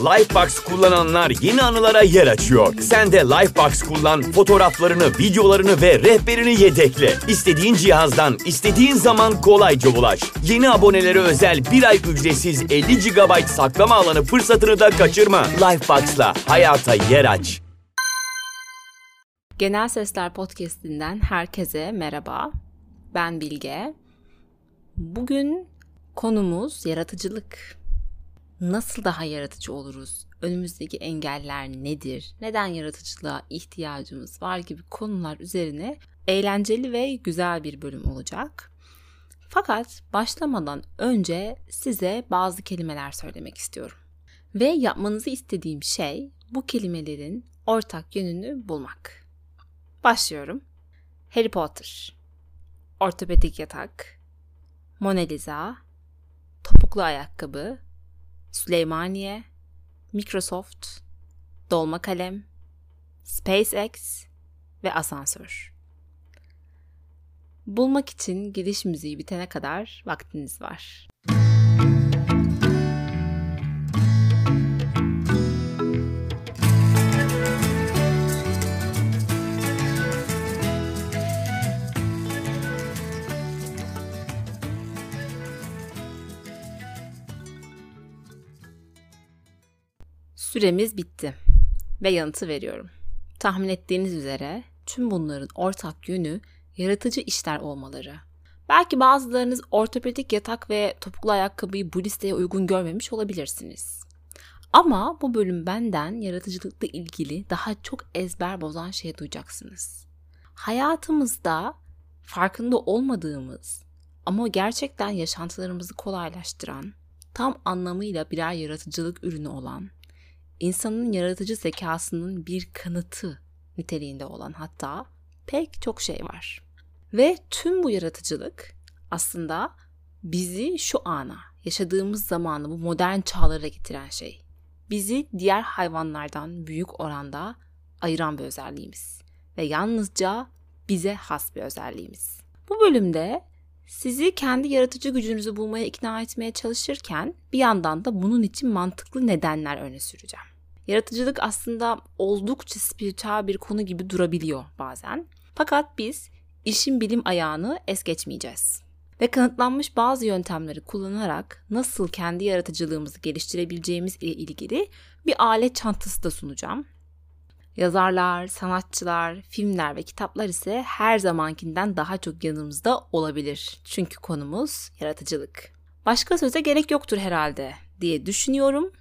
Lifebox kullananlar yeni anılara yer açıyor. Sen de Lifebox kullan, fotoğraflarını, videolarını ve rehberini yedekle. İstediğin cihazdan, istediğin zaman kolayca ulaş. Yeni abonelere özel bir ay ücretsiz 50 GB saklama alanı fırsatını da kaçırma. Lifebox'la hayata yer aç. Genel Sesler Podcast'inden herkese merhaba. Ben Bilge. Bugün konumuz yaratıcılık. Nasıl daha yaratıcı oluruz? Önümüzdeki engeller nedir? Neden yaratıcılığa ihtiyacımız var gibi konular üzerine eğlenceli ve güzel bir bölüm olacak. Fakat başlamadan önce size bazı kelimeler söylemek istiyorum. Ve yapmanızı istediğim şey bu kelimelerin ortak yönünü bulmak. Başlıyorum. Harry Potter, ortopedik yatak, Mona Lisa, topuklu ayakkabı, Süleymaniye, Microsoft, dolma kalem, SpaceX ve asansör. Bulmak için giriş müziği bitene kadar vaktiniz var. Süremiz bitti ve yanıtı veriyorum. Tahmin ettiğiniz üzere tüm bunların ortak yönü yaratıcı işler olmaları. Belki bazılarınız ortopedik yatak ve topuklu ayakkabıyı bu listeye uygun görmemiş olabilirsiniz. Ama bu bölüm benden yaratıcılıkla ilgili daha çok ezber bozan şey duyacaksınız. Hayatımızda farkında olmadığımız ama gerçekten yaşantılarımızı kolaylaştıran, tam anlamıyla birer yaratıcılık ürünü olan insanın yaratıcı zekasının bir kanıtı niteliğinde olan hatta pek çok şey var. Ve tüm bu yaratıcılık aslında bizi şu ana, yaşadığımız zamanı bu modern çağlara getiren şey. Bizi diğer hayvanlardan büyük oranda ayıran bir özelliğimiz ve yalnızca bize has bir özelliğimiz. Bu bölümde sizi kendi yaratıcı gücünüzü bulmaya ikna etmeye çalışırken bir yandan da bunun için mantıklı nedenler öne süreceğim. Yaratıcılık aslında oldukça spiritüel bir konu gibi durabiliyor bazen. Fakat biz işin bilim ayağını es geçmeyeceğiz. Ve kanıtlanmış bazı yöntemleri kullanarak nasıl kendi yaratıcılığımızı geliştirebileceğimiz ile ilgili bir alet çantası da sunacağım. Yazarlar, sanatçılar, filmler ve kitaplar ise her zamankinden daha çok yanımızda olabilir. Çünkü konumuz yaratıcılık. Başka söze gerek yoktur herhalde diye düşünüyorum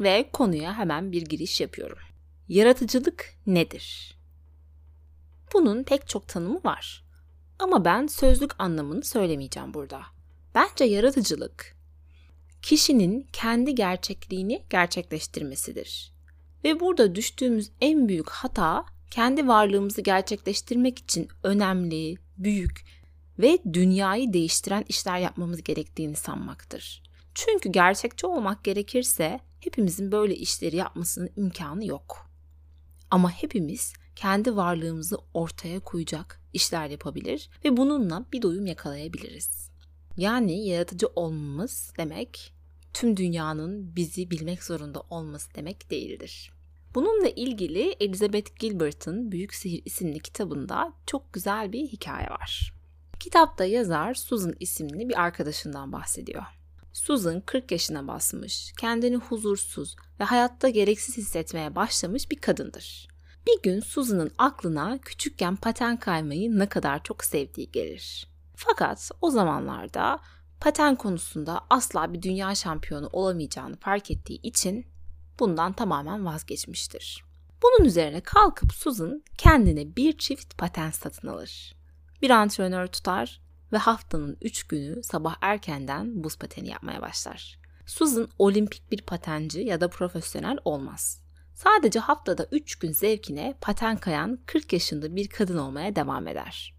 ve konuya hemen bir giriş yapıyorum. Yaratıcılık nedir? Bunun pek çok tanımı var. Ama ben sözlük anlamını söylemeyeceğim burada. Bence yaratıcılık kişinin kendi gerçekliğini gerçekleştirmesidir. Ve burada düştüğümüz en büyük hata kendi varlığımızı gerçekleştirmek için önemli, büyük ve dünyayı değiştiren işler yapmamız gerektiğini sanmaktır. Çünkü gerçekçi olmak gerekirse hepimizin böyle işleri yapmasının imkanı yok. Ama hepimiz kendi varlığımızı ortaya koyacak işler yapabilir ve bununla bir doyum yakalayabiliriz. Yani yaratıcı olmamız demek tüm dünyanın bizi bilmek zorunda olması demek değildir. Bununla ilgili Elizabeth Gilbert'ın Büyük Sihir isimli kitabında çok güzel bir hikaye var. Kitapta yazar Susan isimli bir arkadaşından bahsediyor. Susan 40 yaşına basmış, kendini huzursuz ve hayatta gereksiz hissetmeye başlamış bir kadındır. Bir gün Susan'ın aklına küçükken paten kaymayı ne kadar çok sevdiği gelir. Fakat o zamanlarda paten konusunda asla bir dünya şampiyonu olamayacağını fark ettiği için bundan tamamen vazgeçmiştir. Bunun üzerine kalkıp Susan kendine bir çift paten satın alır. Bir antrenör tutar ve haftanın 3 günü sabah erkenden buz pateni yapmaya başlar. Susan olimpik bir patenci ya da profesyonel olmaz. Sadece haftada 3 gün zevkine paten kayan 40 yaşında bir kadın olmaya devam eder.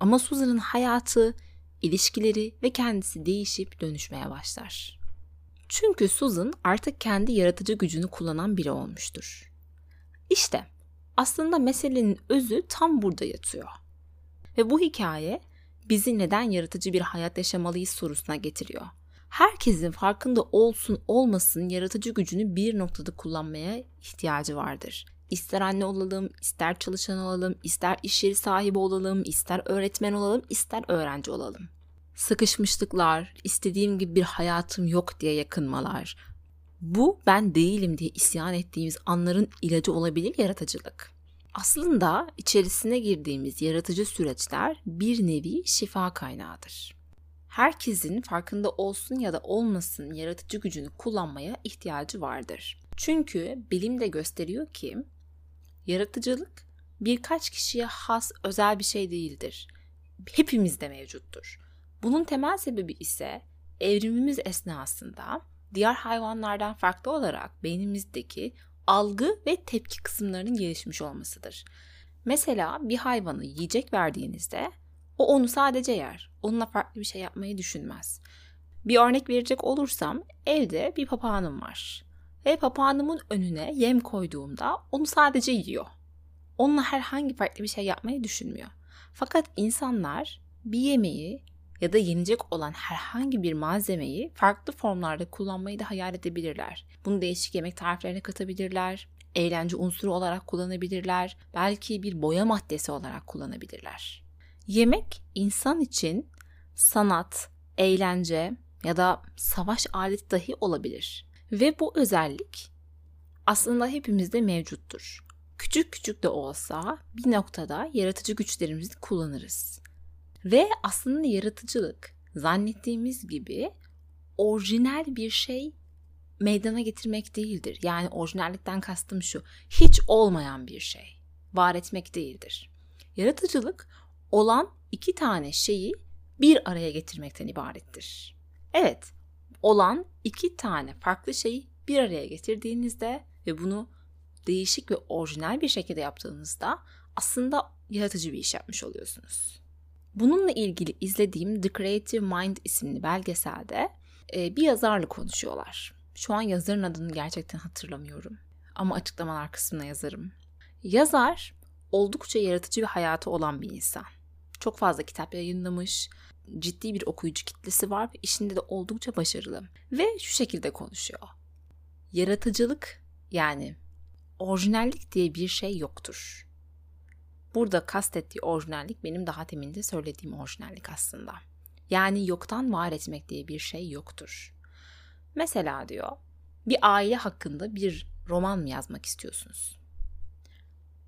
Ama Susan'ın hayatı, ilişkileri ve kendisi değişip dönüşmeye başlar. Çünkü Susan artık kendi yaratıcı gücünü kullanan biri olmuştur. İşte aslında meselenin özü tam burada yatıyor. Ve bu hikaye bizi neden yaratıcı bir hayat yaşamalıyız sorusuna getiriyor. Herkesin farkında olsun olmasın yaratıcı gücünü bir noktada kullanmaya ihtiyacı vardır. İster anne olalım, ister çalışan olalım, ister iş yeri sahibi olalım, ister öğretmen olalım, ister öğrenci olalım. Sıkışmışlıklar, istediğim gibi bir hayatım yok diye yakınmalar. Bu ben değilim diye isyan ettiğimiz anların ilacı olabilir yaratıcılık. Aslında içerisine girdiğimiz yaratıcı süreçler bir nevi şifa kaynağıdır. Herkesin farkında olsun ya da olmasın yaratıcı gücünü kullanmaya ihtiyacı vardır. Çünkü bilim de gösteriyor ki yaratıcılık birkaç kişiye has özel bir şey değildir. Hepimizde mevcuttur. Bunun temel sebebi ise evrimimiz esnasında diğer hayvanlardan farklı olarak beynimizdeki algı ve tepki kısımlarının gelişmiş olmasıdır. Mesela bir hayvanı yiyecek verdiğinizde o onu sadece yer. Onunla farklı bir şey yapmayı düşünmez. Bir örnek verecek olursam evde bir papağanım var. Ve papağanımın önüne yem koyduğumda onu sadece yiyor. Onunla herhangi farklı bir şey yapmayı düşünmüyor. Fakat insanlar bir yemeği ya da yenecek olan herhangi bir malzemeyi farklı formlarda kullanmayı da hayal edebilirler. Bunu değişik yemek tariflerine katabilirler, eğlence unsuru olarak kullanabilirler, belki bir boya maddesi olarak kullanabilirler. Yemek insan için sanat, eğlence ya da savaş aleti dahi olabilir. Ve bu özellik aslında hepimizde mevcuttur. Küçük küçük de olsa bir noktada yaratıcı güçlerimizi kullanırız. Ve aslında yaratıcılık zannettiğimiz gibi orijinal bir şey meydana getirmek değildir. Yani orijinallikten kastım şu. Hiç olmayan bir şey. Var etmek değildir. Yaratıcılık olan iki tane şeyi bir araya getirmekten ibarettir. Evet, olan iki tane farklı şeyi bir araya getirdiğinizde ve bunu değişik ve orijinal bir şekilde yaptığınızda aslında yaratıcı bir iş yapmış oluyorsunuz. Bununla ilgili izlediğim The Creative Mind isimli belgeselde e, bir yazarla konuşuyorlar. Şu an yazarın adını gerçekten hatırlamıyorum. Ama açıklamalar kısmına yazarım. Yazar oldukça yaratıcı bir hayatı olan bir insan. Çok fazla kitap yayınlamış, ciddi bir okuyucu kitlesi var ve işinde de oldukça başarılı. Ve şu şekilde konuşuyor. Yaratıcılık yani orijinallik diye bir şey yoktur. Burada kastettiği orijinallik benim daha teminde söylediğim orijinallik aslında. Yani yoktan var etmek diye bir şey yoktur. Mesela diyor, bir aile hakkında bir roman mı yazmak istiyorsunuz?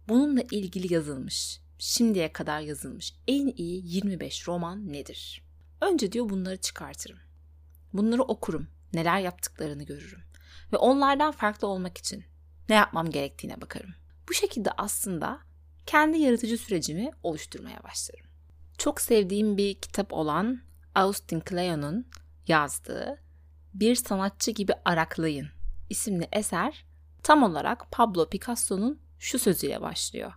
Bununla ilgili yazılmış, şimdiye kadar yazılmış en iyi 25 roman nedir? Önce diyor bunları çıkartırım. Bunları okurum, neler yaptıklarını görürüm ve onlardan farklı olmak için ne yapmam gerektiğine bakarım. Bu şekilde aslında kendi yaratıcı sürecimi oluşturmaya başlarım. Çok sevdiğim bir kitap olan Austin Kleon'un yazdığı Bir Sanatçı Gibi Araklayın isimli eser tam olarak Pablo Picasso'nun şu sözüyle başlıyor.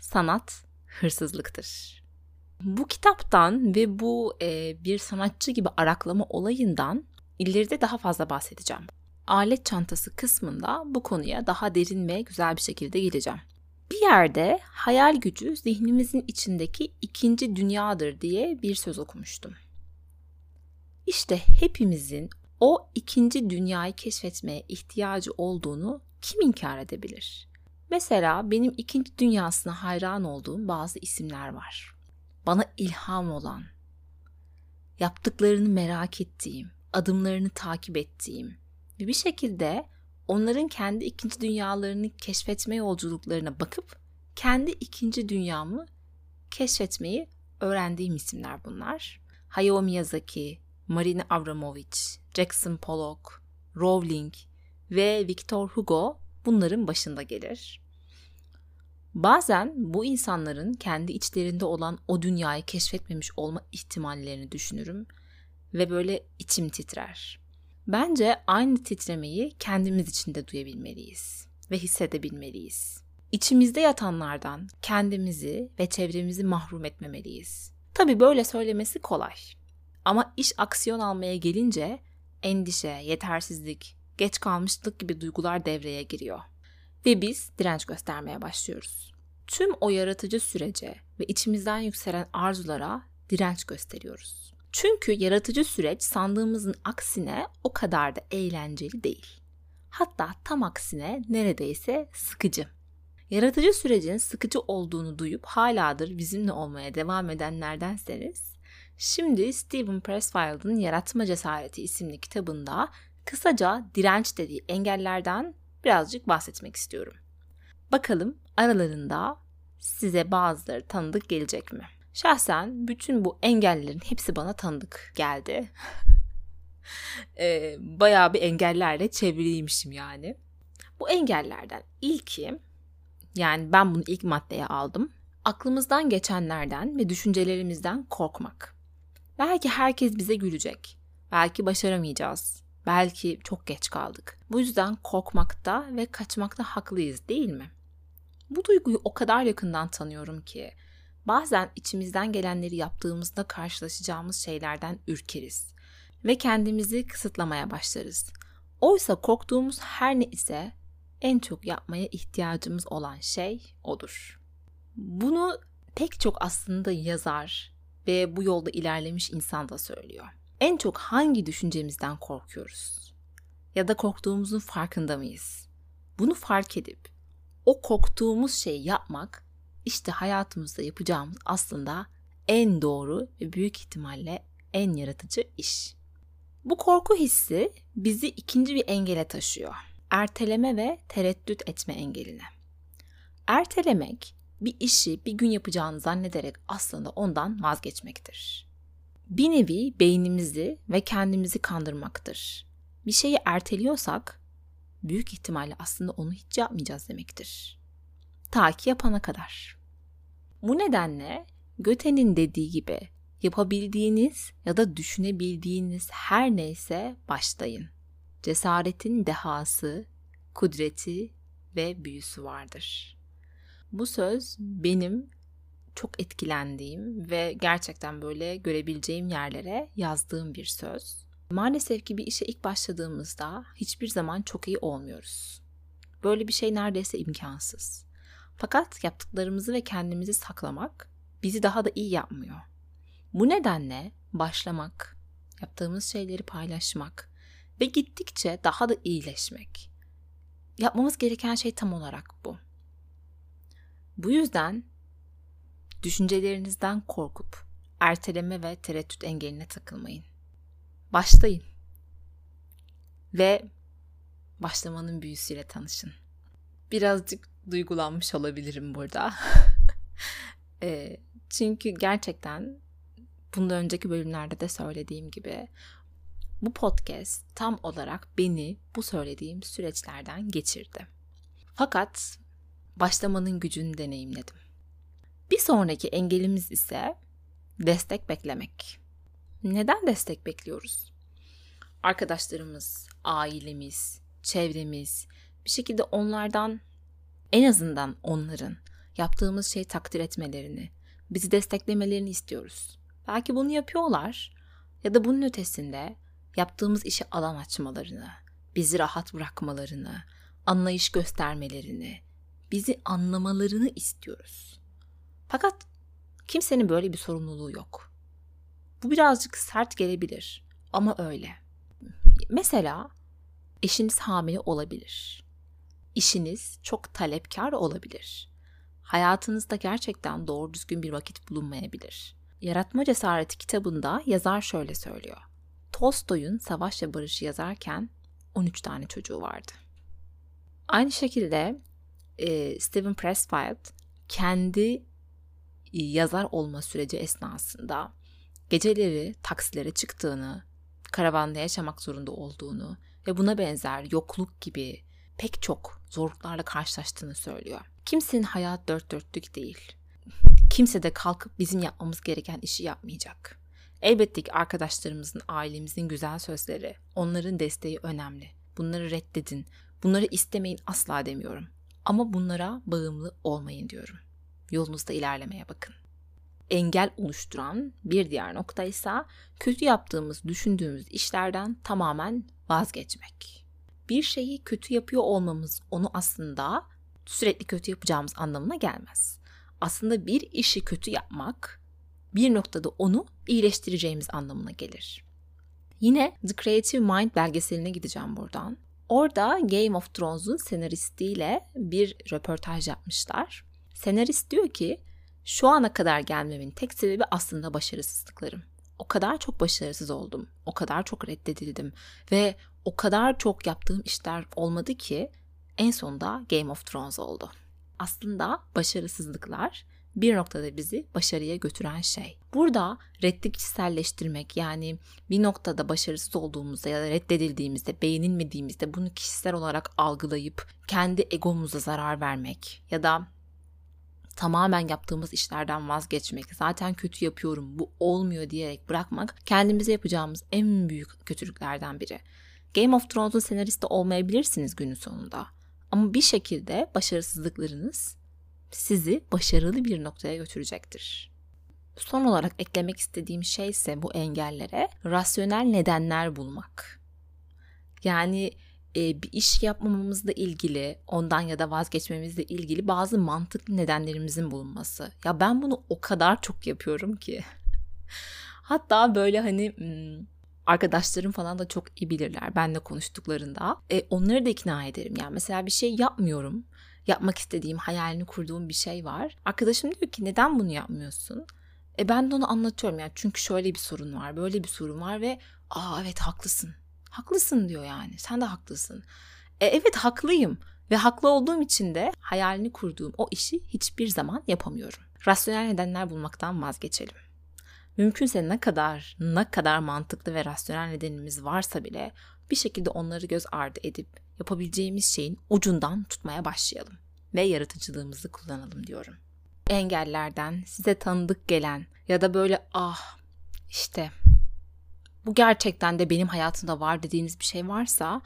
Sanat hırsızlıktır. Bu kitaptan ve bu e, bir sanatçı gibi araklama olayından ileride daha fazla bahsedeceğim. Alet çantası kısmında bu konuya daha derin ve güzel bir şekilde geleceğim. Bir yerde hayal gücü zihnimizin içindeki ikinci dünyadır diye bir söz okumuştum. İşte hepimizin o ikinci dünyayı keşfetmeye ihtiyacı olduğunu kim inkar edebilir? Mesela benim ikinci dünyasına hayran olduğum bazı isimler var. Bana ilham olan, yaptıklarını merak ettiğim, adımlarını takip ettiğim ve bir şekilde onların kendi ikinci dünyalarını keşfetme yolculuklarına bakıp kendi ikinci dünyamı keşfetmeyi öğrendiğim isimler bunlar. Hayao Miyazaki, Marina Abramovic, Jackson Pollock, Rowling ve Victor Hugo bunların başında gelir. Bazen bu insanların kendi içlerinde olan o dünyayı keşfetmemiş olma ihtimallerini düşünürüm ve böyle içim titrer. Bence aynı titremeyi kendimiz için de duyabilmeliyiz ve hissedebilmeliyiz. İçimizde yatanlardan kendimizi ve çevremizi mahrum etmemeliyiz. Tabi böyle söylemesi kolay. Ama iş aksiyon almaya gelince endişe, yetersizlik, geç kalmışlık gibi duygular devreye giriyor. Ve biz direnç göstermeye başlıyoruz. Tüm o yaratıcı sürece ve içimizden yükselen arzulara direnç gösteriyoruz. Çünkü yaratıcı süreç sandığımızın aksine o kadar da eğlenceli değil. Hatta tam aksine neredeyse sıkıcı. Yaratıcı sürecin sıkıcı olduğunu duyup haladır bizimle olmaya devam edenlerdenseniz, şimdi Stephen Pressfield'ın Yaratma Cesareti isimli kitabında kısaca direnç dediği engellerden birazcık bahsetmek istiyorum. Bakalım aralarında size bazıları tanıdık gelecek mi? Şahsen bütün bu engellerin hepsi bana tanıdık geldi. e, bayağı bir engellerle çevriymişim yani. Bu engellerden ilki yani ben bunu ilk maddeye aldım. Aklımızdan geçenlerden ve düşüncelerimizden korkmak. Belki herkes bize gülecek. Belki başaramayacağız. Belki çok geç kaldık. Bu yüzden korkmakta ve kaçmakta haklıyız değil mi? Bu duyguyu o kadar yakından tanıyorum ki bazen içimizden gelenleri yaptığımızda karşılaşacağımız şeylerden ürkeriz ve kendimizi kısıtlamaya başlarız. Oysa korktuğumuz her ne ise en çok yapmaya ihtiyacımız olan şey odur. Bunu pek çok aslında yazar ve bu yolda ilerlemiş insan da söylüyor. En çok hangi düşüncemizden korkuyoruz? Ya da korktuğumuzun farkında mıyız? Bunu fark edip o korktuğumuz şeyi yapmak işte hayatımızda yapacağımız aslında en doğru ve büyük ihtimalle en yaratıcı iş. Bu korku hissi bizi ikinci bir engele taşıyor. Erteleme ve tereddüt etme engeline. Ertelemek bir işi bir gün yapacağını zannederek aslında ondan vazgeçmektir. Bir nevi beynimizi ve kendimizi kandırmaktır. Bir şeyi erteliyorsak büyük ihtimalle aslında onu hiç yapmayacağız demektir. Ta ki yapana kadar. Bu nedenle Göte'nin dediği gibi yapabildiğiniz ya da düşünebildiğiniz her neyse başlayın. Cesaretin dehası, kudreti ve büyüsü vardır. Bu söz benim çok etkilendiğim ve gerçekten böyle görebileceğim yerlere yazdığım bir söz. Maalesef ki bir işe ilk başladığımızda hiçbir zaman çok iyi olmuyoruz. Böyle bir şey neredeyse imkansız. Fakat yaptıklarımızı ve kendimizi saklamak bizi daha da iyi yapmıyor. Bu nedenle başlamak, yaptığımız şeyleri paylaşmak ve gittikçe daha da iyileşmek. Yapmamız gereken şey tam olarak bu. Bu yüzden düşüncelerinizden korkup erteleme ve tereddüt engeline takılmayın. Başlayın. Ve başlamanın büyüsüyle tanışın. Birazcık duygulanmış olabilirim burada. e, çünkü gerçekten bundan önceki bölümlerde de söylediğim gibi bu podcast tam olarak beni bu söylediğim süreçlerden geçirdi. Fakat başlamanın gücünü deneyimledim. Bir sonraki engelimiz ise destek beklemek. Neden destek bekliyoruz? Arkadaşlarımız, ailemiz, çevremiz bir şekilde onlardan en azından onların yaptığımız şeyi takdir etmelerini, bizi desteklemelerini istiyoruz. Belki bunu yapıyorlar ya da bunun ötesinde yaptığımız işe alan açmalarını, bizi rahat bırakmalarını, anlayış göstermelerini, bizi anlamalarını istiyoruz. Fakat kimsenin böyle bir sorumluluğu yok. Bu birazcık sert gelebilir ama öyle. Mesela eşiniz hamile olabilir. İşiniz çok talepkar olabilir. Hayatınızda gerçekten doğru düzgün bir vakit bulunmayabilir. Yaratma Cesareti kitabında yazar şöyle söylüyor. Tolstoy'un Savaş ve Barış'ı yazarken 13 tane çocuğu vardı. Aynı şekilde e, Stephen Pressfield kendi yazar olma süreci esnasında geceleri taksilere çıktığını, karavanda yaşamak zorunda olduğunu ve buna benzer yokluk gibi pek çok zorluklarla karşılaştığını söylüyor. Kimsenin hayat dört dörtlük değil. Kimse de kalkıp bizim yapmamız gereken işi yapmayacak. Elbette ki arkadaşlarımızın, ailemizin güzel sözleri, onların desteği önemli. Bunları reddedin, bunları istemeyin asla demiyorum. Ama bunlara bağımlı olmayın diyorum. Yolunuzda ilerlemeye bakın. Engel oluşturan bir diğer nokta ise kötü yaptığımız, düşündüğümüz işlerden tamamen vazgeçmek. Bir şeyi kötü yapıyor olmamız onu aslında sürekli kötü yapacağımız anlamına gelmez. Aslında bir işi kötü yapmak bir noktada onu iyileştireceğimiz anlamına gelir. Yine The Creative Mind belgeseline gideceğim buradan. Orada Game of Thrones'un senaristiyle bir röportaj yapmışlar. Senarist diyor ki şu ana kadar gelmemin tek sebebi aslında başarısızlıklarım. O kadar çok başarısız oldum. O kadar çok reddedildim. Ve o kadar çok yaptığım işler olmadı ki en sonunda Game of Thrones oldu. Aslında başarısızlıklar bir noktada bizi başarıya götüren şey. Burada reddi kişiselleştirmek yani bir noktada başarısız olduğumuzda ya da reddedildiğimizde, beğenilmediğimizde bunu kişisel olarak algılayıp kendi egomuza zarar vermek ya da tamamen yaptığımız işlerden vazgeçmek, zaten kötü yapıyorum, bu olmuyor diyerek bırakmak kendimize yapacağımız en büyük kötülüklerden biri. Game of Thrones'un senaristi olmayabilirsiniz günün sonunda. Ama bir şekilde başarısızlıklarınız sizi başarılı bir noktaya götürecektir. Son olarak eklemek istediğim şey ise bu engellere rasyonel nedenler bulmak. Yani e, bir iş yapmamamızla ilgili, ondan ya da vazgeçmemizle ilgili bazı mantıklı nedenlerimizin bulunması. Ya ben bunu o kadar çok yapıyorum ki. Hatta böyle hani hmm, arkadaşlarım falan da çok iyi bilirler benle konuştuklarında. E, onları da ikna ederim. Yani mesela bir şey yapmıyorum. Yapmak istediğim, hayalini kurduğum bir şey var. Arkadaşım diyor ki neden bunu yapmıyorsun? E ben de onu anlatıyorum yani çünkü şöyle bir sorun var, böyle bir sorun var ve aa evet haklısın Haklısın diyor yani. Sen de haklısın. E, evet haklıyım ve haklı olduğum için de hayalini kurduğum o işi hiçbir zaman yapamıyorum. Rasyonel nedenler bulmaktan vazgeçelim. Mümkünse ne kadar ne kadar mantıklı ve rasyonel nedenimiz varsa bile bir şekilde onları göz ardı edip yapabileceğimiz şeyin ucundan tutmaya başlayalım ve yaratıcılığımızı kullanalım diyorum. Engellerden size tanıdık gelen ya da böyle ah işte bu gerçekten de benim hayatımda var dediğiniz bir şey varsa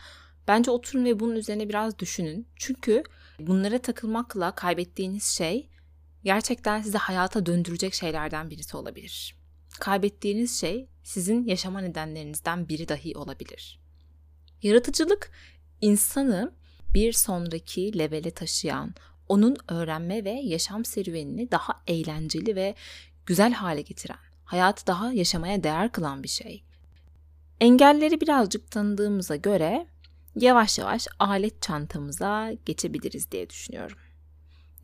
bence oturun ve bunun üzerine biraz düşünün. Çünkü bunlara takılmakla kaybettiğiniz şey gerçekten size hayata döndürecek şeylerden birisi olabilir. Kaybettiğiniz şey sizin yaşama nedenlerinizden biri dahi olabilir. Yaratıcılık insanı bir sonraki levele taşıyan, onun öğrenme ve yaşam serüvenini daha eğlenceli ve güzel hale getiren, hayatı daha yaşamaya değer kılan bir şey. Engelleri birazcık tanıdığımıza göre yavaş yavaş alet çantamıza geçebiliriz diye düşünüyorum.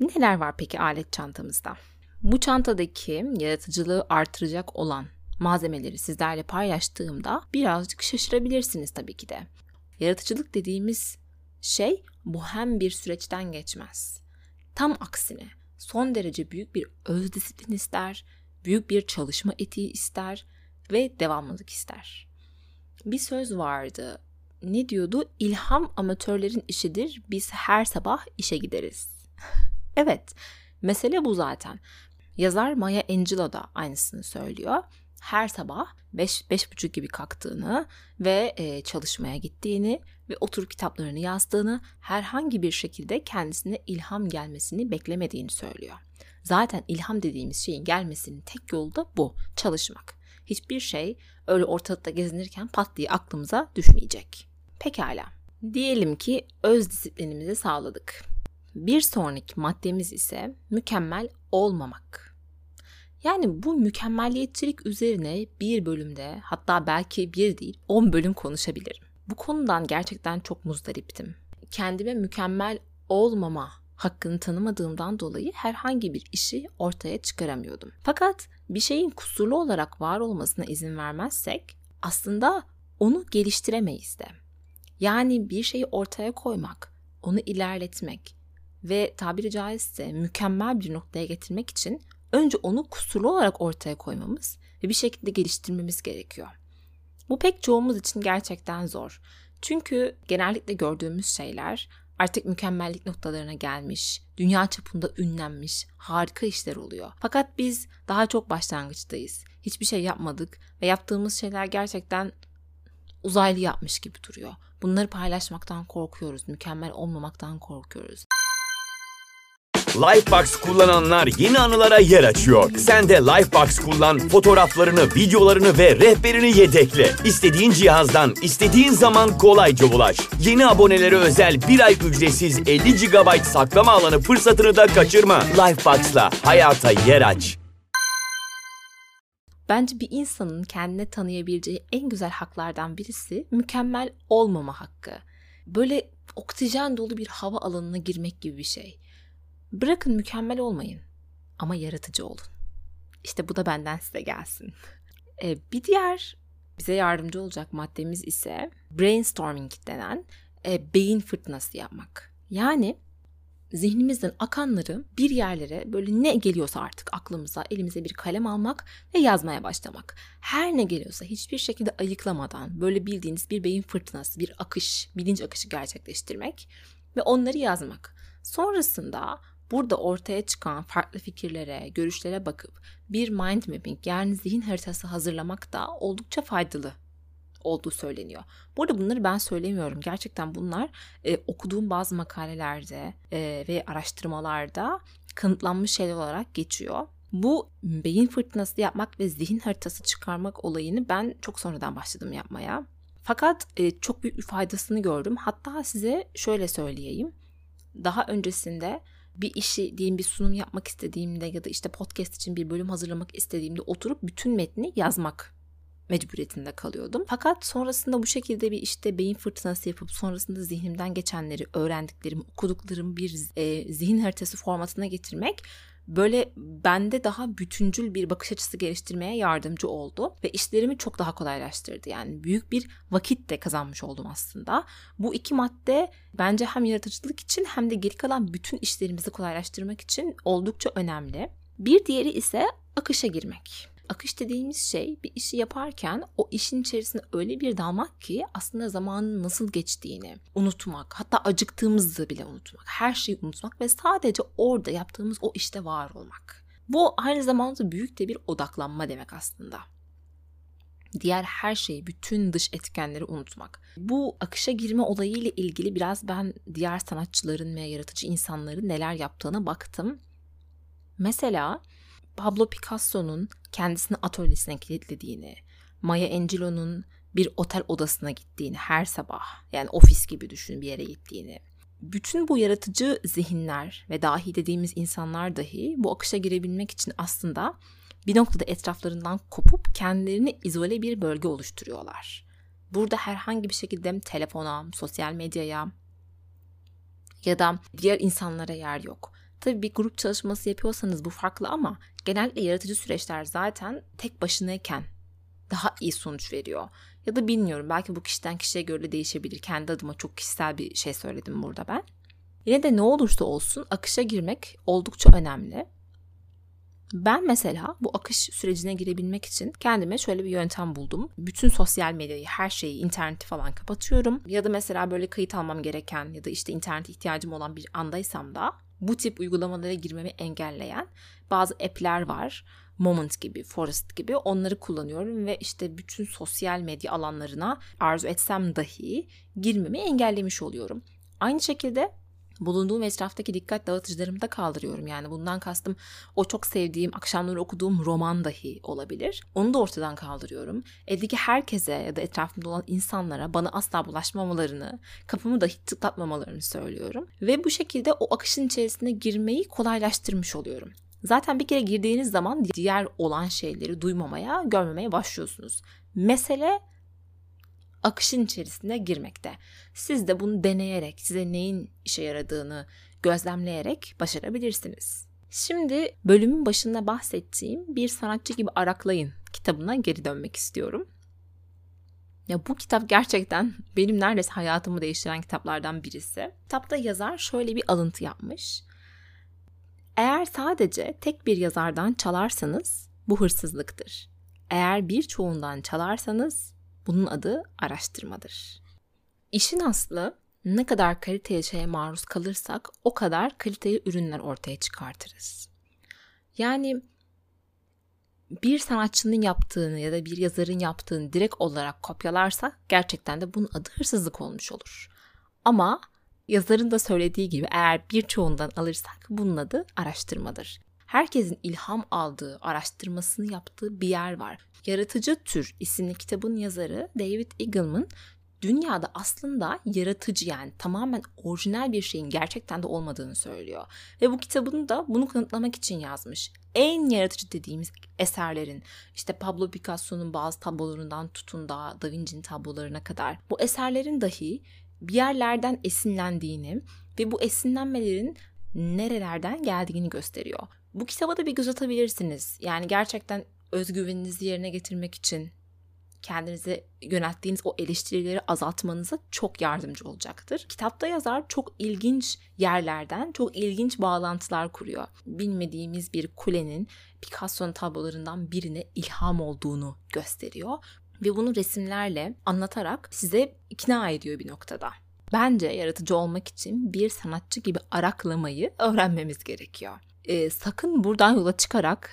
Neler var peki alet çantamızda? Bu çantadaki yaratıcılığı artıracak olan malzemeleri sizlerle paylaştığımda birazcık şaşırabilirsiniz tabii ki de. Yaratıcılık dediğimiz şey bu hem bir süreçten geçmez. Tam aksine son derece büyük bir öz disiplin ister, büyük bir çalışma etiği ister ve devamlılık ister bir söz vardı. Ne diyordu? İlham amatörlerin işidir. Biz her sabah işe gideriz. evet, mesele bu zaten. Yazar Maya Angelou da aynısını söylüyor. Her sabah 5 beş, buçuk gibi kalktığını ve e, çalışmaya gittiğini ve oturup kitaplarını yazdığını, herhangi bir şekilde kendisine ilham gelmesini beklemediğini söylüyor. Zaten ilham dediğimiz şeyin gelmesinin tek yolu da bu, çalışmak hiçbir şey öyle ortalıkta gezinirken pat diye aklımıza düşmeyecek. Pekala. Diyelim ki öz disiplinimizi sağladık. Bir sonraki maddemiz ise mükemmel olmamak. Yani bu mükemmelliyetçilik üzerine bir bölümde hatta belki bir değil on bölüm konuşabilirim. Bu konudan gerçekten çok muzdariptim. Kendime mükemmel olmama hakkını tanımadığımdan dolayı herhangi bir işi ortaya çıkaramıyordum. Fakat bir şeyin kusurlu olarak var olmasına izin vermezsek aslında onu geliştiremeyiz de. Yani bir şeyi ortaya koymak, onu ilerletmek ve tabiri caizse mükemmel bir noktaya getirmek için önce onu kusurlu olarak ortaya koymamız ve bir şekilde geliştirmemiz gerekiyor. Bu pek çoğumuz için gerçekten zor. Çünkü genellikle gördüğümüz şeyler artık mükemmellik noktalarına gelmiş, dünya çapında ünlenmiş, harika işler oluyor. Fakat biz daha çok başlangıçtayız. Hiçbir şey yapmadık ve yaptığımız şeyler gerçekten uzaylı yapmış gibi duruyor. Bunları paylaşmaktan korkuyoruz, mükemmel olmamaktan korkuyoruz. Lifebox kullananlar yeni anılara yer açıyor. Sen de Lifebox kullan, fotoğraflarını, videolarını ve rehberini yedekle. İstediğin cihazdan, istediğin zaman kolayca ulaş. Yeni abonelere özel bir ay ücretsiz 50 GB saklama alanı fırsatını da kaçırma. Lifebox'la hayata yer aç. Bence bir insanın kendine tanıyabileceği en güzel haklardan birisi mükemmel olmama hakkı. Böyle oksijen dolu bir hava alanına girmek gibi bir şey. Bırakın mükemmel olmayın ama yaratıcı olun. İşte bu da benden size gelsin. Ee, bir diğer bize yardımcı olacak maddemiz ise brainstorming denen e, beyin fırtınası yapmak. Yani zihnimizden akanları bir yerlere böyle ne geliyorsa artık aklımıza elimize bir kalem almak ve yazmaya başlamak. Her ne geliyorsa hiçbir şekilde ayıklamadan böyle bildiğiniz bir beyin fırtınası, bir akış, bilinç akışı gerçekleştirmek ve onları yazmak. Sonrasında burada ortaya çıkan farklı fikirlere, görüşlere bakıp bir mind mapping yani zihin haritası hazırlamak da oldukça faydalı olduğu söyleniyor. Burada bunları ben söylemiyorum. Gerçekten bunlar e, okuduğum bazı makalelerde e, ve araştırmalarda kanıtlanmış şeyler olarak geçiyor. Bu beyin fırtınası yapmak ve zihin haritası çıkarmak olayını ben çok sonradan başladım yapmaya. Fakat e, çok büyük bir faydasını gördüm. Hatta size şöyle söyleyeyim. Daha öncesinde bir işi diyeyim bir sunum yapmak istediğimde ya da işte podcast için bir bölüm hazırlamak istediğimde oturup bütün metni yazmak mecburiyetinde kalıyordum. Fakat sonrasında bu şekilde bir işte beyin fırtınası yapıp sonrasında zihnimden geçenleri, öğrendiklerimi, okuduklarımı bir e, zihin haritası formatına getirmek böyle bende daha bütüncül bir bakış açısı geliştirmeye yardımcı oldu ve işlerimi çok daha kolaylaştırdı. Yani büyük bir vakit de kazanmış oldum aslında. Bu iki madde bence hem yaratıcılık için hem de geri kalan bütün işlerimizi kolaylaştırmak için oldukça önemli. Bir diğeri ise akışa girmek. Akış dediğimiz şey bir işi yaparken o işin içerisine öyle bir dalmak ki aslında zamanın nasıl geçtiğini unutmak, hatta acıktığımızı bile unutmak, her şeyi unutmak ve sadece orada yaptığımız o işte var olmak. Bu aynı zamanda büyük de bir odaklanma demek aslında diğer her şeyi, bütün dış etkenleri unutmak. Bu akışa girme olayı ile ilgili biraz ben diğer sanatçıların ve yaratıcı insanların neler yaptığına baktım. Mesela Pablo Picasso'nun kendisini atölyesine kilitlediğini, Maya Angelou'nun bir otel odasına gittiğini her sabah yani ofis gibi düşün bir yere gittiğini. Bütün bu yaratıcı zihinler ve dahi dediğimiz insanlar dahi bu akışa girebilmek için aslında bir noktada etraflarından kopup kendilerini izole bir bölge oluşturuyorlar. Burada herhangi bir şekilde telefona, sosyal medyaya ya da diğer insanlara yer yok. Tabii bir grup çalışması yapıyorsanız bu farklı ama genellikle yaratıcı süreçler zaten tek başınayken daha iyi sonuç veriyor. Ya da bilmiyorum belki bu kişiden kişiye göre de değişebilir. Kendi adıma çok kişisel bir şey söyledim burada ben. Yine de ne olursa olsun akışa girmek oldukça önemli. Ben mesela bu akış sürecine girebilmek için kendime şöyle bir yöntem buldum. Bütün sosyal medyayı, her şeyi, interneti falan kapatıyorum. Ya da mesela böyle kayıt almam gereken ya da işte internet ihtiyacım olan bir andaysam da bu tip uygulamalara girmemi engelleyen bazı app'ler var. Moment gibi, Forest gibi onları kullanıyorum ve işte bütün sosyal medya alanlarına arzu etsem dahi girmemi engellemiş oluyorum. Aynı şekilde bulunduğum etraftaki dikkat dağıtıcılarımı da kaldırıyorum. Yani bundan kastım o çok sevdiğim, akşamları okuduğum roman dahi olabilir. Onu da ortadan kaldırıyorum. Evdeki herkese ya da etrafımda olan insanlara bana asla bulaşmamalarını, kapımı dahi tıklatmamalarını söylüyorum. Ve bu şekilde o akışın içerisine girmeyi kolaylaştırmış oluyorum. Zaten bir kere girdiğiniz zaman diğer olan şeyleri duymamaya, görmemeye başlıyorsunuz. Mesele akışın içerisine girmekte. Siz de bunu deneyerek, size neyin işe yaradığını gözlemleyerek başarabilirsiniz. Şimdi bölümün başında bahsettiğim Bir Sanatçı Gibi Araklayın kitabına geri dönmek istiyorum. Ya bu kitap gerçekten benim neredeyse hayatımı değiştiren kitaplardan birisi. Kitapta yazar şöyle bir alıntı yapmış. Eğer sadece tek bir yazardan çalarsanız bu hırsızlıktır. Eğer birçoğundan çalarsanız bunun adı araştırmadır. İşin aslı ne kadar kaliteli şeye maruz kalırsak o kadar kaliteli ürünler ortaya çıkartırız. Yani bir sanatçının yaptığını ya da bir yazarın yaptığını direkt olarak kopyalarsak gerçekten de bunun adı hırsızlık olmuş olur. Ama yazarın da söylediği gibi eğer birçoğundan alırsak bunun adı araştırmadır herkesin ilham aldığı, araştırmasını yaptığı bir yer var. Yaratıcı Tür isimli kitabın yazarı David Eagleman dünyada aslında yaratıcı yani tamamen orijinal bir şeyin gerçekten de olmadığını söylüyor. Ve bu kitabını da bunu kanıtlamak için yazmış. En yaratıcı dediğimiz eserlerin işte Pablo Picasso'nun bazı tablolarından tutun da Da Vinci'nin tablolarına kadar bu eserlerin dahi bir yerlerden esinlendiğini ve bu esinlenmelerin nerelerden geldiğini gösteriyor. Bu kitaba da bir göz atabilirsiniz. Yani gerçekten özgüveninizi yerine getirmek için kendinize yönelttiğiniz o eleştirileri azaltmanıza çok yardımcı olacaktır. Kitapta yazar çok ilginç yerlerden çok ilginç bağlantılar kuruyor. Bilmediğimiz bir kulenin Picasso'nun tablolarından birine ilham olduğunu gösteriyor ve bunu resimlerle anlatarak size ikna ediyor bir noktada. Bence yaratıcı olmak için bir sanatçı gibi araklamayı öğrenmemiz gerekiyor. Ee, sakın buradan yola çıkarak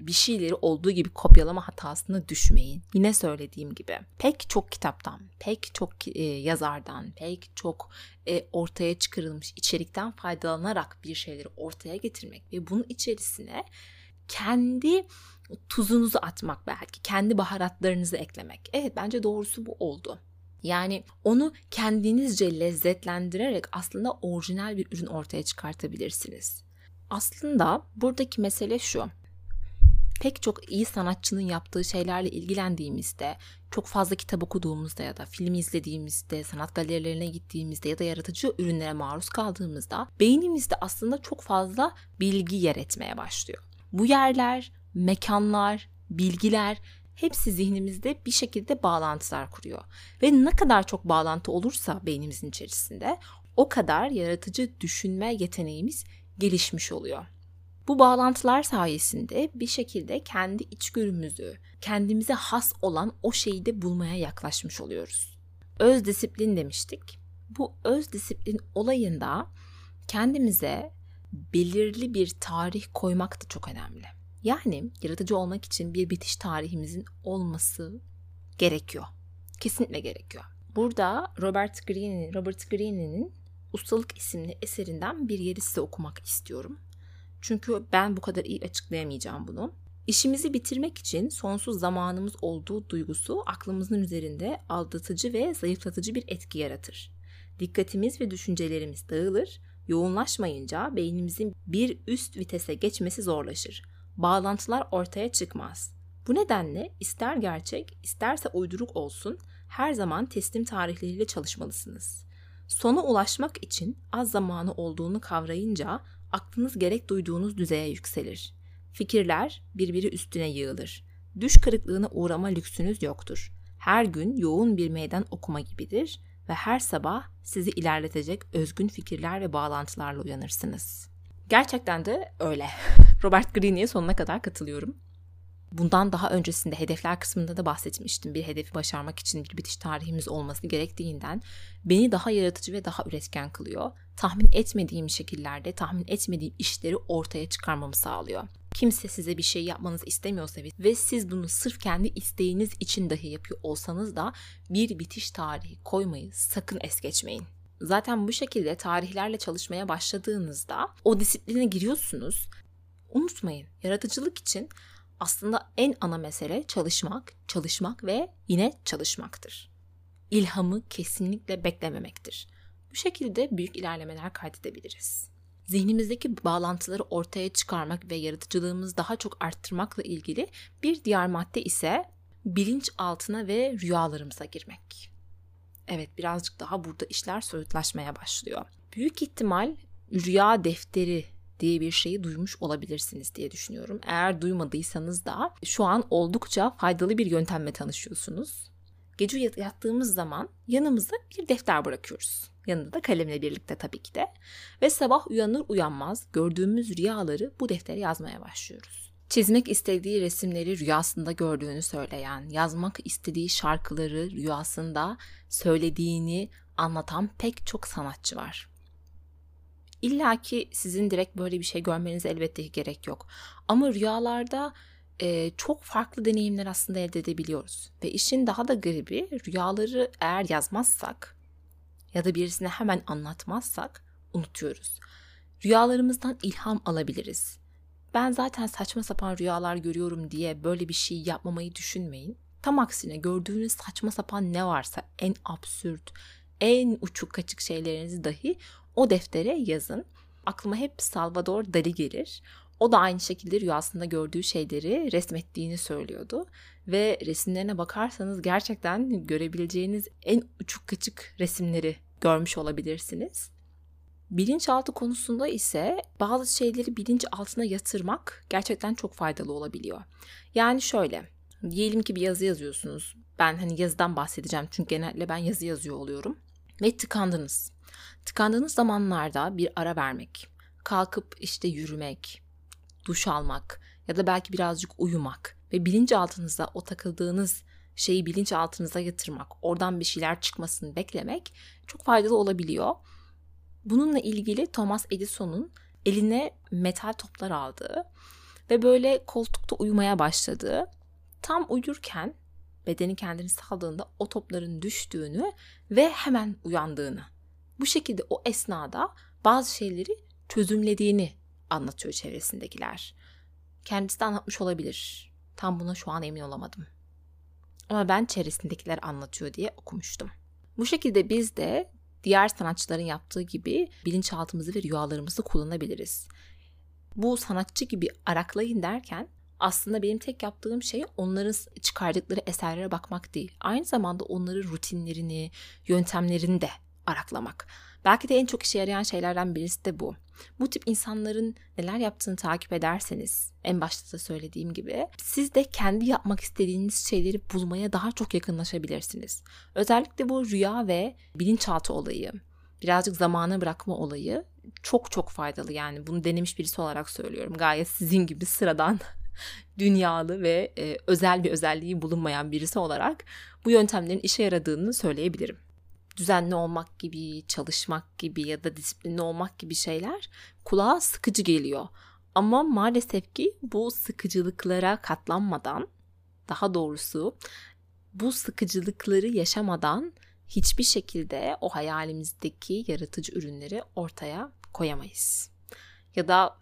bir şeyleri olduğu gibi kopyalama hatasına düşmeyin. Yine söylediğim gibi pek çok kitaptan, pek çok e, yazardan, pek çok e, ortaya çıkarılmış içerikten faydalanarak bir şeyleri ortaya getirmek ve bunun içerisine kendi tuzunuzu atmak belki, kendi baharatlarınızı eklemek. Evet bence doğrusu bu oldu. Yani onu kendinizce lezzetlendirerek aslında orijinal bir ürün ortaya çıkartabilirsiniz. Aslında buradaki mesele şu pek çok iyi sanatçının yaptığı şeylerle ilgilendiğimizde, çok fazla kitap okuduğumuzda ya da film izlediğimizde, sanat galerilerine gittiğimizde ya da yaratıcı ürünlere maruz kaldığımızda beynimizde aslında çok fazla bilgi yer etmeye başlıyor. Bu yerler, mekanlar, bilgiler hepsi zihnimizde bir şekilde bağlantılar kuruyor. Ve ne kadar çok bağlantı olursa beynimizin içerisinde o kadar yaratıcı düşünme yeteneğimiz gelişmiş oluyor. Bu bağlantılar sayesinde bir şekilde kendi içgörümüzü, kendimize has olan o şeyi de bulmaya yaklaşmış oluyoruz. Öz disiplin demiştik. Bu öz disiplin olayında kendimize belirli bir tarih koymak da çok önemli. Yani yaratıcı olmak için bir bitiş tarihimizin olması gerekiyor. Kesinlikle gerekiyor. Burada Robert Greene'nin Robert Greene'nin Ustalık isimli eserinden bir yeri size okumak istiyorum. Çünkü ben bu kadar iyi açıklayamayacağım bunu. İşimizi bitirmek için sonsuz zamanımız olduğu duygusu aklımızın üzerinde aldatıcı ve zayıflatıcı bir etki yaratır. Dikkatimiz ve düşüncelerimiz dağılır, yoğunlaşmayınca beynimizin bir üst vitese geçmesi zorlaşır. Bağlantılar ortaya çıkmaz. Bu nedenle ister gerçek, isterse uyduruk olsun her zaman teslim tarihleriyle çalışmalısınız. Sona ulaşmak için az zamanı olduğunu kavrayınca aklınız gerek duyduğunuz düzeye yükselir. Fikirler birbiri üstüne yığılır. Düş kırıklığına uğrama lüksünüz yoktur. Her gün yoğun bir meydan okuma gibidir ve her sabah sizi ilerletecek özgün fikirler ve bağlantılarla uyanırsınız. Gerçekten de öyle. Robert Greene'ye sonuna kadar katılıyorum. Bundan daha öncesinde hedefler kısmında da bahsetmiştim. Bir hedefi başarmak için bir bitiş tarihimiz olması gerektiğinden beni daha yaratıcı ve daha üretken kılıyor. Tahmin etmediğim şekillerde, tahmin etmediğim işleri ortaya çıkarmamı sağlıyor. Kimse size bir şey yapmanızı istemiyorsa ve siz bunu sırf kendi isteğiniz için dahi yapıyor olsanız da bir bitiş tarihi koymayı sakın es geçmeyin. Zaten bu şekilde tarihlerle çalışmaya başladığınızda o disipline giriyorsunuz. Unutmayın, yaratıcılık için aslında en ana mesele çalışmak, çalışmak ve yine çalışmaktır. İlhamı kesinlikle beklememektir. Bu şekilde büyük ilerlemeler kaydedebiliriz. Zihnimizdeki bağlantıları ortaya çıkarmak ve yaratıcılığımızı daha çok arttırmakla ilgili bir diğer madde ise bilinç altına ve rüyalarımıza girmek. Evet birazcık daha burada işler soyutlaşmaya başlıyor. Büyük ihtimal rüya defteri diye bir şeyi duymuş olabilirsiniz diye düşünüyorum. Eğer duymadıysanız da şu an oldukça faydalı bir yöntemle tanışıyorsunuz. Gece yattığımız zaman yanımıza bir defter bırakıyoruz. Yanında da kalemle birlikte tabii ki de. Ve sabah uyanır uyanmaz gördüğümüz rüyaları bu deftere yazmaya başlıyoruz. Çizmek istediği resimleri rüyasında gördüğünü söyleyen, yazmak istediği şarkıları rüyasında söylediğini anlatan pek çok sanatçı var. İlla ki sizin direkt böyle bir şey görmenize elbette gerek yok. Ama rüyalarda e, çok farklı deneyimler aslında elde edebiliyoruz. Ve işin daha da garibi rüyaları eğer yazmazsak ya da birisine hemen anlatmazsak unutuyoruz. Rüyalarımızdan ilham alabiliriz. Ben zaten saçma sapan rüyalar görüyorum diye böyle bir şey yapmamayı düşünmeyin. Tam aksine gördüğünüz saçma sapan ne varsa en absürt, en uçuk kaçık şeylerinizi dahi o deftere yazın. Aklıma hep Salvador Dali gelir. O da aynı şekilde rüyasında gördüğü şeyleri resmettiğini söylüyordu. Ve resimlerine bakarsanız gerçekten görebileceğiniz en uçuk kaçık resimleri görmüş olabilirsiniz. Bilinçaltı konusunda ise bazı şeyleri bilinç altına yatırmak gerçekten çok faydalı olabiliyor. Yani şöyle, diyelim ki bir yazı yazıyorsunuz. Ben hani yazıdan bahsedeceğim çünkü genellikle ben yazı yazıyor oluyorum. Ve tıkandınız. Tıkandığınız zamanlarda bir ara vermek, kalkıp işte yürümek, duş almak ya da belki birazcık uyumak ve bilinçaltınıza o takıldığınız şeyi bilinçaltınıza yatırmak, oradan bir şeyler çıkmasını beklemek çok faydalı olabiliyor. Bununla ilgili Thomas Edison'un eline metal toplar aldığı ve böyle koltukta uyumaya başladığı, tam uyurken bedeni kendini saldığında o topların düştüğünü ve hemen uyandığını. Bu şekilde o esnada bazı şeyleri çözümlediğini anlatıyor çevresindekiler. Kendisi de anlatmış olabilir. Tam buna şu an emin olamadım. Ama ben çevresindekiler anlatıyor diye okumuştum. Bu şekilde biz de diğer sanatçıların yaptığı gibi bilinçaltımızı ve rüyalarımızı kullanabiliriz. Bu sanatçı gibi araklayın derken aslında benim tek yaptığım şey onların çıkardıkları eserlere bakmak değil. Aynı zamanda onların rutinlerini, yöntemlerini de araklamak. Belki de en çok işe yarayan şeylerden birisi de bu. Bu tip insanların neler yaptığını takip ederseniz, en başta da söylediğim gibi, siz de kendi yapmak istediğiniz şeyleri bulmaya daha çok yakınlaşabilirsiniz. Özellikle bu rüya ve bilinçaltı olayı, birazcık zamana bırakma olayı çok çok faydalı yani bunu denemiş birisi olarak söylüyorum. Gayet sizin gibi sıradan dünyalı ve e, özel bir özelliği bulunmayan birisi olarak bu yöntemlerin işe yaradığını söyleyebilirim düzenli olmak gibi, çalışmak gibi ya da disiplinli olmak gibi şeyler kulağa sıkıcı geliyor. Ama maalesef ki bu sıkıcılıklara katlanmadan, daha doğrusu bu sıkıcılıkları yaşamadan hiçbir şekilde o hayalimizdeki yaratıcı ürünleri ortaya koyamayız. Ya da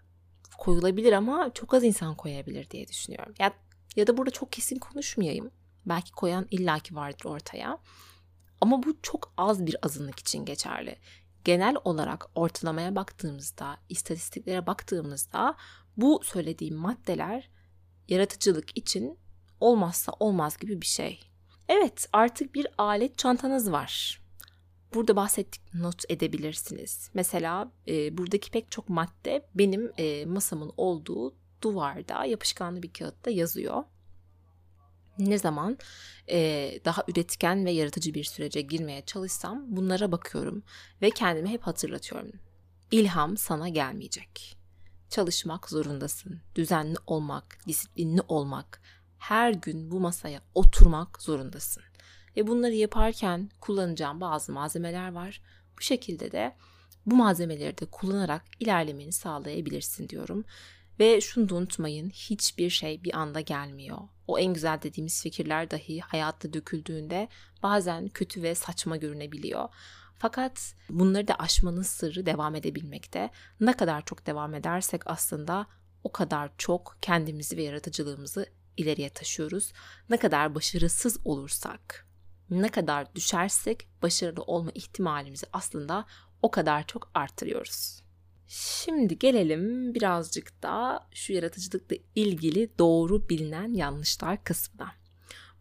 koyulabilir ama çok az insan koyabilir diye düşünüyorum. Ya, ya da burada çok kesin konuşmayayım. Belki koyan illaki vardır ortaya. Ama bu çok az bir azınlık için geçerli. Genel olarak ortalamaya baktığımızda, istatistiklere baktığımızda bu söylediğim maddeler yaratıcılık için olmazsa olmaz gibi bir şey. Evet, artık bir alet çantanız var. Burada bahsettik not edebilirsiniz. Mesela e, buradaki pek çok madde benim e, masamın olduğu duvarda yapışkanlı bir kağıtta yazıyor ne zaman e, daha üretken ve yaratıcı bir sürece girmeye çalışsam bunlara bakıyorum ve kendime hep hatırlatıyorum. İlham sana gelmeyecek. Çalışmak zorundasın. Düzenli olmak, disiplinli olmak, her gün bu masaya oturmak zorundasın. Ve bunları yaparken kullanacağım bazı malzemeler var. Bu şekilde de bu malzemeleri de kullanarak ilerlemeni sağlayabilirsin diyorum. Ve şunu da unutmayın hiçbir şey bir anda gelmiyor. O en güzel dediğimiz fikirler dahi hayatta döküldüğünde bazen kötü ve saçma görünebiliyor. Fakat bunları da aşmanın sırrı devam edebilmekte. Ne kadar çok devam edersek aslında o kadar çok kendimizi ve yaratıcılığımızı ileriye taşıyoruz. Ne kadar başarısız olursak, ne kadar düşersek başarılı olma ihtimalimizi aslında o kadar çok artırıyoruz. Şimdi gelelim birazcık da şu yaratıcılıkla ilgili doğru bilinen yanlışlar kısmına.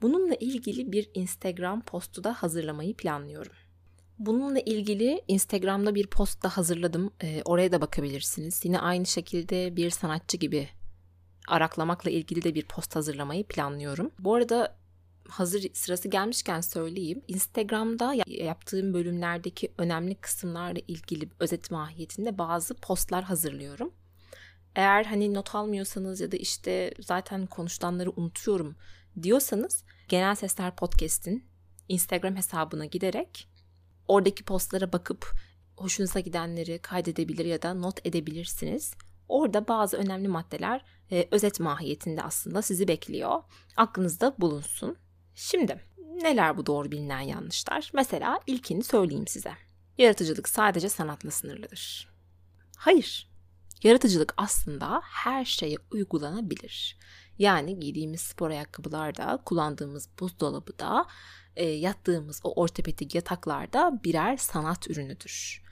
Bununla ilgili bir Instagram postu da hazırlamayı planlıyorum. Bununla ilgili Instagram'da bir post da hazırladım. E, oraya da bakabilirsiniz. Yine aynı şekilde bir sanatçı gibi araklamakla ilgili de bir post hazırlamayı planlıyorum. Bu arada hazır sırası gelmişken söyleyeyim. Instagram'da yaptığım bölümlerdeki önemli kısımlarla ilgili özet mahiyetinde bazı postlar hazırlıyorum. Eğer hani not almıyorsanız ya da işte zaten konuşulanları unutuyorum diyorsanız Genel Sesler Podcast'in Instagram hesabına giderek oradaki postlara bakıp hoşunuza gidenleri kaydedebilir ya da not edebilirsiniz. Orada bazı önemli maddeler e, özet mahiyetinde aslında sizi bekliyor. Aklınızda bulunsun. Şimdi neler bu doğru bilinen yanlışlar? Mesela ilkini söyleyeyim size. Yaratıcılık sadece sanatla sınırlıdır. Hayır. Yaratıcılık aslında her şeye uygulanabilir. Yani giydiğimiz spor ayakkabılarda, kullandığımız buzdolabı da, e, yattığımız o ortopedik yataklarda birer sanat ürünüdür.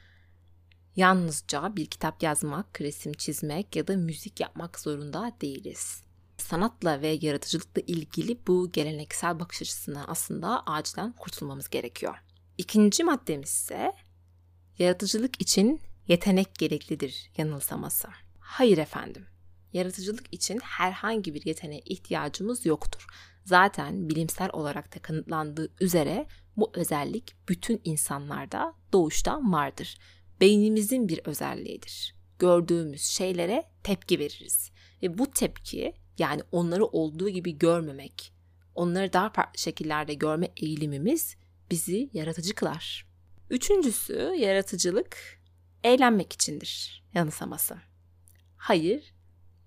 Yalnızca bir kitap yazmak, resim çizmek ya da müzik yapmak zorunda değiliz. Sanatla ve yaratıcılıkla ilgili bu geleneksel bakış açısına aslında acilen kurtulmamız gerekiyor. İkinci maddemiz ise yaratıcılık için yetenek gereklidir yanılsaması. Hayır efendim. Yaratıcılık için herhangi bir yeteneğe ihtiyacımız yoktur. Zaten bilimsel olarak da kanıtlandığı üzere bu özellik bütün insanlarda doğuştan vardır. Beynimizin bir özelliğidir. Gördüğümüz şeylere tepki veririz. Ve bu tepki yani onları olduğu gibi görmemek, onları daha farklı şekillerde görme eğilimimiz bizi yaratıcı kılar. Üçüncüsü yaratıcılık eğlenmek içindir yanılsaması. Hayır,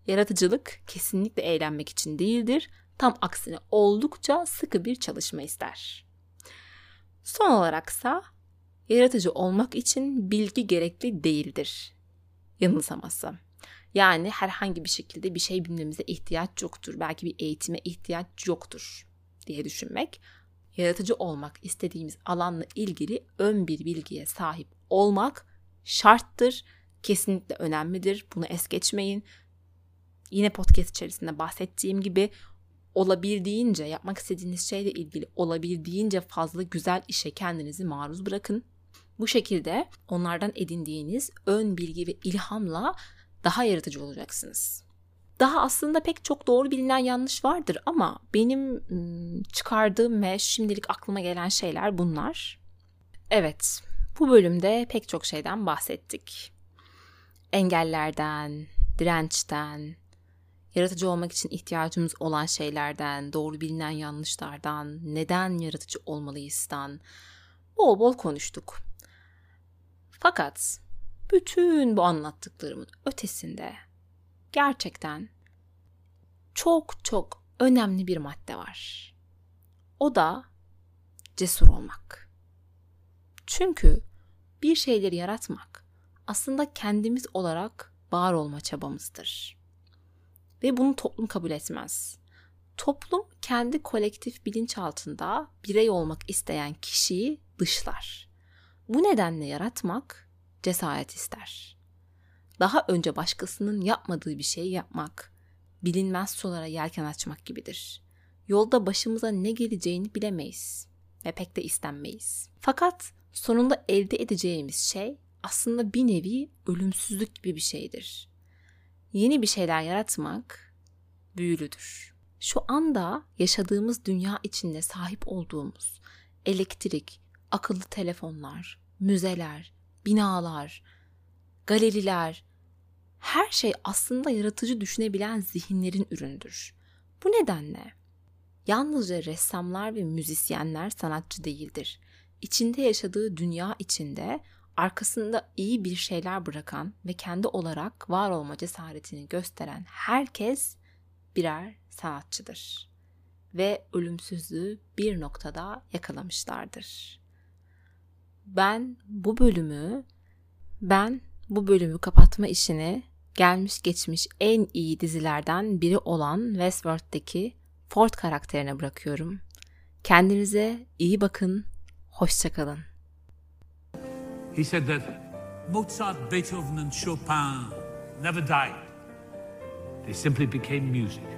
yaratıcılık kesinlikle eğlenmek için değildir. Tam aksine oldukça sıkı bir çalışma ister. Son olaraksa yaratıcı olmak için bilgi gerekli değildir. Yanılsaması. Yani herhangi bir şekilde bir şey bilmemize ihtiyaç yoktur. Belki bir eğitime ihtiyaç yoktur diye düşünmek. Yaratıcı olmak istediğimiz alanla ilgili ön bir bilgiye sahip olmak şarttır. Kesinlikle önemlidir. Bunu es geçmeyin. Yine podcast içerisinde bahsettiğim gibi olabildiğince yapmak istediğiniz şeyle ilgili olabildiğince fazla güzel işe kendinizi maruz bırakın. Bu şekilde onlardan edindiğiniz ön bilgi ve ilhamla daha yaratıcı olacaksınız. Daha aslında pek çok doğru bilinen yanlış vardır ama benim çıkardığım ve şimdilik aklıma gelen şeyler bunlar. Evet, bu bölümde pek çok şeyden bahsettik. Engellerden, dirençten, yaratıcı olmak için ihtiyacımız olan şeylerden, doğru bilinen yanlışlardan, neden yaratıcı olmalıyızdan bol bol konuştuk. Fakat bütün bu anlattıklarımın ötesinde gerçekten çok çok önemli bir madde var. O da cesur olmak. Çünkü bir şeyleri yaratmak aslında kendimiz olarak var olma çabamızdır. Ve bunu toplum kabul etmez. Toplum kendi kolektif bilinçaltında birey olmak isteyen kişiyi dışlar. Bu nedenle yaratmak cesaret ister. Daha önce başkasının yapmadığı bir şeyi yapmak, bilinmez sulara yelken açmak gibidir. Yolda başımıza ne geleceğini bilemeyiz ve pek de istenmeyiz. Fakat sonunda elde edeceğimiz şey aslında bir nevi ölümsüzlük gibi bir şeydir. Yeni bir şeyler yaratmak büyülüdür. Şu anda yaşadığımız dünya içinde sahip olduğumuz elektrik, akıllı telefonlar, müzeler, binalar, galeriler, her şey aslında yaratıcı düşünebilen zihinlerin üründür. Bu nedenle yalnızca ressamlar ve müzisyenler sanatçı değildir. İçinde yaşadığı dünya içinde arkasında iyi bir şeyler bırakan ve kendi olarak var olma cesaretini gösteren herkes birer sanatçıdır ve ölümsüzlüğü bir noktada yakalamışlardır. Ben bu bölümü ben bu bölümü kapatma işini gelmiş geçmiş en iyi dizilerden biri olan Westworld'deki Ford karakterine bırakıyorum. Kendinize iyi bakın, hoşçakalın. He said that Mozart, Beethoven and Chopin never died. They simply became music.